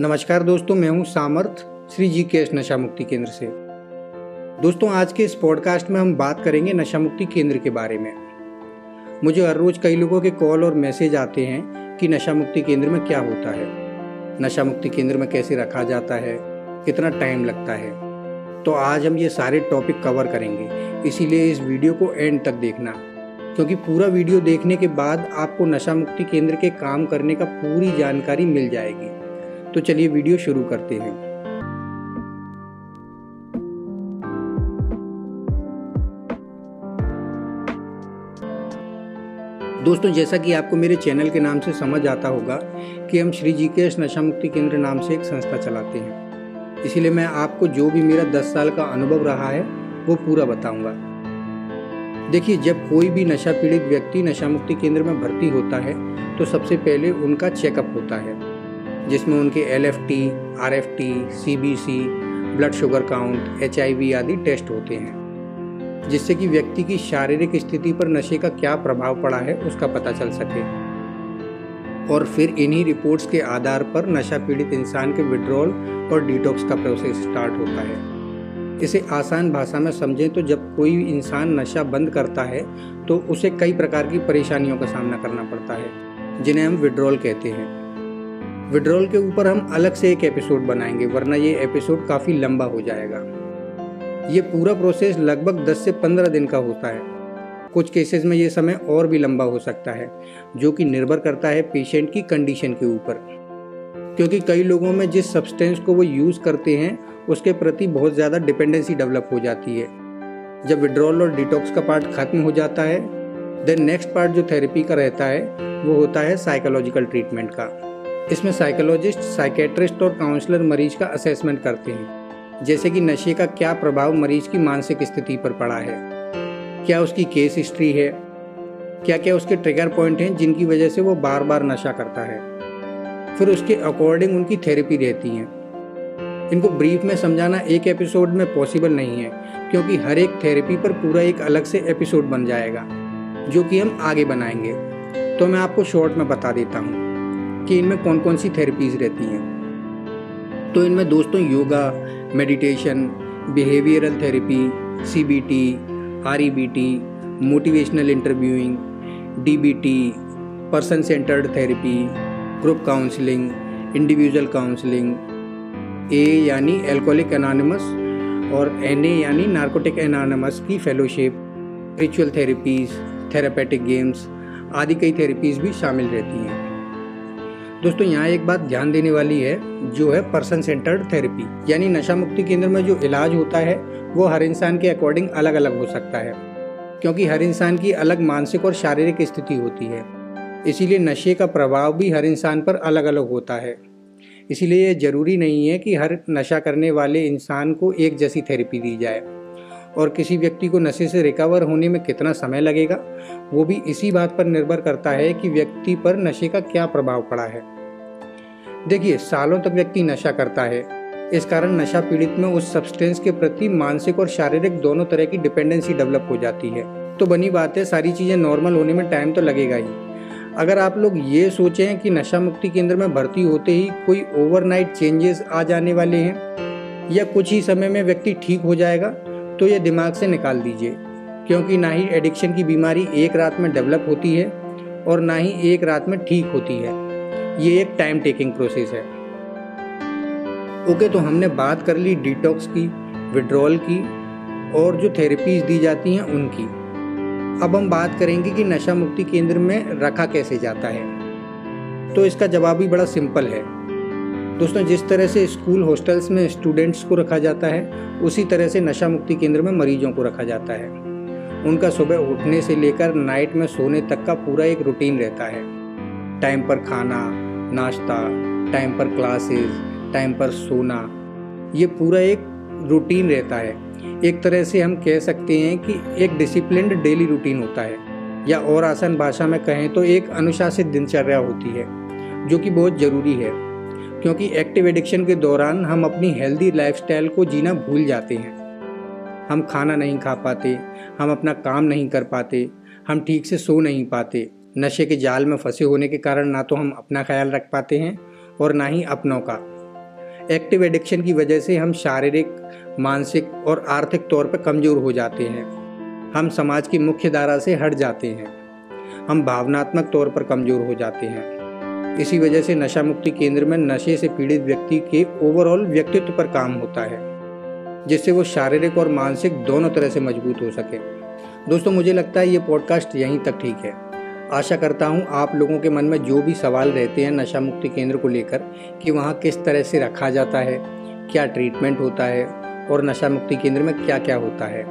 नमस्कार दोस्तों, मैं हूँ सामर्थ, श्री जी के नशा मुक्ति केंद्र से। दोस्तों, आज के इस पॉडकास्ट में हम बात करेंगे नशा मुक्ति केंद्र के बारे में। मुझे हर रोज कई लोगों के कॉल और मैसेज आते हैं कि नशा मुक्ति केंद्र में क्या होता है। नशा मुक्ति केंद्र में कैसे रखा जाता है, कितना टाइम लगता है। तो आज हम ये सारे टॉपिक कवर करेंगे, इसीलिए इस वीडियो को एंड तक देखना। क्योंकि पूरा वीडियो देखने के बाद आपको नशा मुक्ति केंद्र के काम करने का पूरी जानकारी मिल जाएगी। तो चलिए वीडियो शुरू करते हैं। दोस्तों, जैसा कि आपको मेरे चैनल के नाम से समझ आता होगा कि हम श्री जी के नशा मुक्ति केंद्र नाम से एक संस्था चलाते हैं। इसीलिए मैं आपको जो भी मेरा 10 साल का अनुभव रहा है, वो पूरा बताऊँगा। देखिए, जब कोई भी नशा पीड़ित व्यक्ति नशा मुक्ति केंद्र में भर्ती होता है तो सबसे पहले उनका चेकअप होता है। जिसमें उनके L F T R F T C B C blood sugar count H I V आदि टेस्ट होते हैं, जिससे कि व्यक्ति की शारीरिक स्थिति पर नशे का क्या प्रभाव पड़ा है उसका पता चल सके। और फिर इन्हीं रिपोर्ट्स के आधार पर नशा पीड़ित इंसान के विड्रॉल और डिटॉक्स का प्रोसेस स्टार्ट होता है। इसे आसान भाषा में समझें तो जब कोई इंसान नशा बंद करता है तो उसे कई प्रकार की परेशानियों का सामना करना पड़ता है, जिन्हें हम विड्रॉल कहते हैं। विड्रॉल के ऊपर हम अलग से एक एपिसोड बनाएँगे, वरना ये एपिसोड काफ़ी लंबा हो जाएगा। ये पूरा प्रोसेस लगभग 10 से 15 दिन का होता है। कुछ केसेस में ये समय और भी लंबा हो सकता है, जो कि निर्भर करता है पेशेंट की कंडीशन के ऊपर। क्योंकि कई लोगों में जिस सब्सटेंस को वो यूज़ करते हैं, उसके प्रति बहुत ज़्यादा डिपेंडेंसी डेवलप हो जाती है। जब विड्रॉल और डिटॉक्स का पार्ट खत्म हो जाता है देन नेक्स्ट पार्ट जो थेरेपी का रहता है, वो होता है साइकोलॉजिकल ट्रीटमेंट का। इसमें साइकोलॉजिस्ट साइकेट्रिस्ट और काउंसलर मरीज़ का असेसमेंट करते हैं। जैसे कि नशे का क्या प्रभाव मरीज़ की मानसिक स्थिति पर पड़ा है। क्या उसकी केस हिस्ट्री है? क्या क्या उसके ट्रिगर पॉइंट हैं जिनकी वजह से वो बार बार नशा करता है? फिर उसके अकॉर्डिंग उनकी थेरेपी रहती हैं। इनको ब्रीफ में समझाना एक एपिसोड में पॉसिबल नहीं है, क्योंकि हर एक थेरेपी पर पूरा एक अलग से एपिसोड बन जाएगा, जो कि हम आगे बनाएँगे। तो मैं आपको शॉर्ट में बता देता हूँ। कि इनमें कौन कौन सी थेरेपीज़ रहती हैं? तो इनमें दोस्तों yoga meditation behavioural therapy C B T R E B T motivational interviewing D B T person centred therapy group counselling individual counselling A यानी एल्कोहलिक एनानिमस और एन ए यानी नार्कोटिक एनानिमस की fellowship ritual therapies therapeutic games आदि कई therapies भी शामिल रहती हैं। दोस्तों, यहाँ एक बात ध्यान देने वाली है, जो है पर्सन सेंटर्ड थेरेपी यानी नशा मुक्ति केंद्र में जो इलाज होता है, वो हर इंसान के अकॉर्डिंग अलग अलग हो सकता है, क्योंकि हर इंसान की अलग मानसिक और शारीरिक स्थिति होती है। इसीलिए नशे का प्रभाव भी हर इंसान पर अलग अलग होता है। इसीलिए ये ज़रूरी नहीं है कि हर नशा करने वाले इंसान को एक जैसी थेरेपी दी जाए, और किसी व्यक्ति को नशे से रिकवर होने में कितना समय लगेगा, वो भी इसी बात पर निर्भर करता है कि व्यक्ति पर नशे का क्या प्रभाव पड़ा है। देखिए, सालों तक व्यक्ति नशा करता है। इस कारण नशा पीड़ित में उस सब्सटेंस के प्रति मानसिक और शारीरिक दोनों तरह की डिपेंडेंसी डेवलप हो जाती है। तो बनी बात है, सारी चीज़ें नॉर्मल होने में टाइम तो लगेगा ही। अगर आप लोग ये सोचें कि नशा मुक्ति केंद्र में भर्ती होते ही कोई ओवरनाइट चेंजेस आ जाने वाले हैं, या कुछ ही समय में व्यक्ति ठीक हो जाएगा तो ये दिमाग से निकाल दीजिए। क्योंकि ना ही एडिक्शन की बीमारी एक रात में डेवलप होती है, और ना ही एक रात में ठीक होती है। ये एक टाइम टेकिंग प्रोसेस है। ओके तो हमने बात कर ली डिटॉक्स की विड्रॉल की, और जो थेरेपीज दी जाती हैं उनकी। अब हम बात करेंगे कि नशा मुक्ति केंद्र में रखा कैसे जाता है। तो इसका जवाब भी बड़ा सिंपल है। दोस्तों, जिस तरह से स्कूल हॉस्टल्स में स्टूडेंट्स को रखा जाता है, उसी तरह से नशा मुक्ति केंद्र में मरीजों को रखा जाता है। उनका सुबह उठने से लेकर नाइट में सोने तक का पूरा एक रूटीन रहता है। टाइम पर खाना, नाश्ता, टाइम पर क्लासेस, टाइम पर सोना, ये पूरा एक रूटीन रहता है। एक तरह से हम कह सकते हैं कि एक डिसिप्लिन्ड डेली रूटीन होता है। या और आसान भाषा में कहें तो एक अनुशासित दिनचर्या होती है, जो कि बहुत ज़रूरी है। क्योंकि एक्टिव एडिक्शन के दौरान हम अपनी हेल्दी लाइफस्टाइल को जीना भूल जाते हैं। हम खाना नहीं खा पाते, हम अपना काम नहीं कर पाते, हम ठीक से सो नहीं पाते नशे के जाल में फंसे होने के कारण ना तो हम अपना ख्याल रख पाते हैं और ना ही अपनों का। एक्टिव एडिक्शन की वजह से हम शारीरिक, मानसिक और आर्थिक तौर पर कमज़ोर हो जाते हैं। हम समाज की मुख्य धारा से हट जाते हैं। हम भावनात्मक तौर पर कमज़ोर हो जाते हैं। इसी वजह से नशा मुक्ति केंद्र में नशे से पीड़ित व्यक्ति के ओवरऑल व्यक्तित्व पर काम होता है, जिससे वो शारीरिक और मानसिक दोनों तरह से मज़बूत हो सके। दोस्तों, मुझे लगता है ये पॉडकास्ट यहीं तक ठीक है। आशा करता हूँ आप लोगों के मन में जो भी सवाल रहते हैं नशा मुक्ति केंद्र को लेकर, कि वहाँ किस तरह से रखा जाता है, क्या ट्रीटमेंट होता है, और नशा मुक्ति केंद्र में क्या क्या होता है,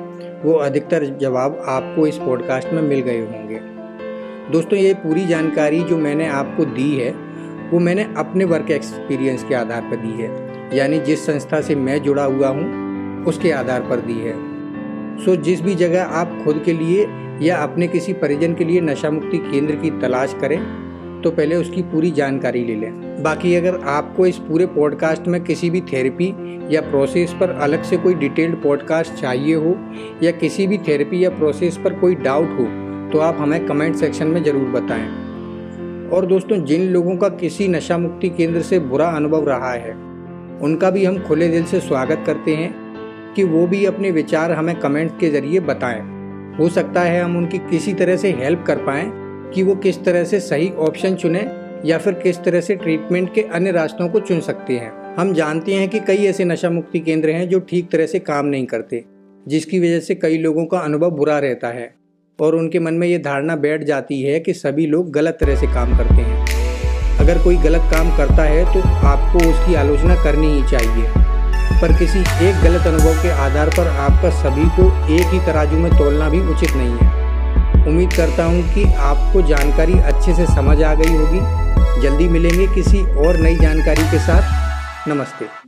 वो अधिकतर जवाब आपको इस पॉडकास्ट में मिल गए होंगे। दोस्तों, ये पूरी जानकारी जो मैंने आपको दी है, वो मैंने अपने वर्क एक्सपीरियंस के आधार पर दी है, यानी जिस संस्था से मैं जुड़ा हुआ हूँ, उसके आधार पर दी है। सो जिस भी जगह आप खुद के लिए या अपने किसी परिजन के लिए नशा मुक्ति केंद्र की तलाश करें तो पहले उसकी पूरी जानकारी ले लें। बाकी अगर आपको इस पूरे पॉडकास्ट में किसी भी थेरेपी या प्रोसेस पर अलग से कोई डिटेल्ड पॉडकास्ट चाहिए हो या किसी भी थेरेपी या प्रोसेस पर कोई डाउट हो तो आप हमें कमेंट सेक्शन में ज़रूर बताएँ। और दोस्तों, जिन लोगों का किसी नशा मुक्ति केंद्र से बुरा अनुभव रहा है, उनका भी हम खुले दिल से स्वागत करते हैं। कि वो भी अपने विचार हमें कमेंट के ज़रिए बताएँ। हो सकता है हम उनकी किसी तरह से हेल्प कर पाएँ कि वो किस तरह से सही ऑप्शन चुने या फिर किस तरह से ट्रीटमेंट के अन्य रास्तों को चुन सकते हैं। हम जानते हैं कि कई ऐसे नशा मुक्ति केंद्र हैं जो ठीक तरह से काम नहीं करते, जिसकी वजह से कई लोगों का अनुभव बुरा रहता है और उनके मन में ये धारणा बैठ जाती है कि सभी लोग गलत तरह से काम करते हैं। अगर कोई गलत काम करता है तो आपको उसकी आलोचना करनी ही चाहिए। पर किसी एक गलत अनुभव के आधार पर आपका सभी को एक ही तराजू में तोलना भी उचित नहीं है। उम्मीद करता हूँ कि आपको जानकारी अच्छे से समझ आ गई होगी। जल्दी मिलेंगे किसी और नई जानकारी के साथ। नमस्ते।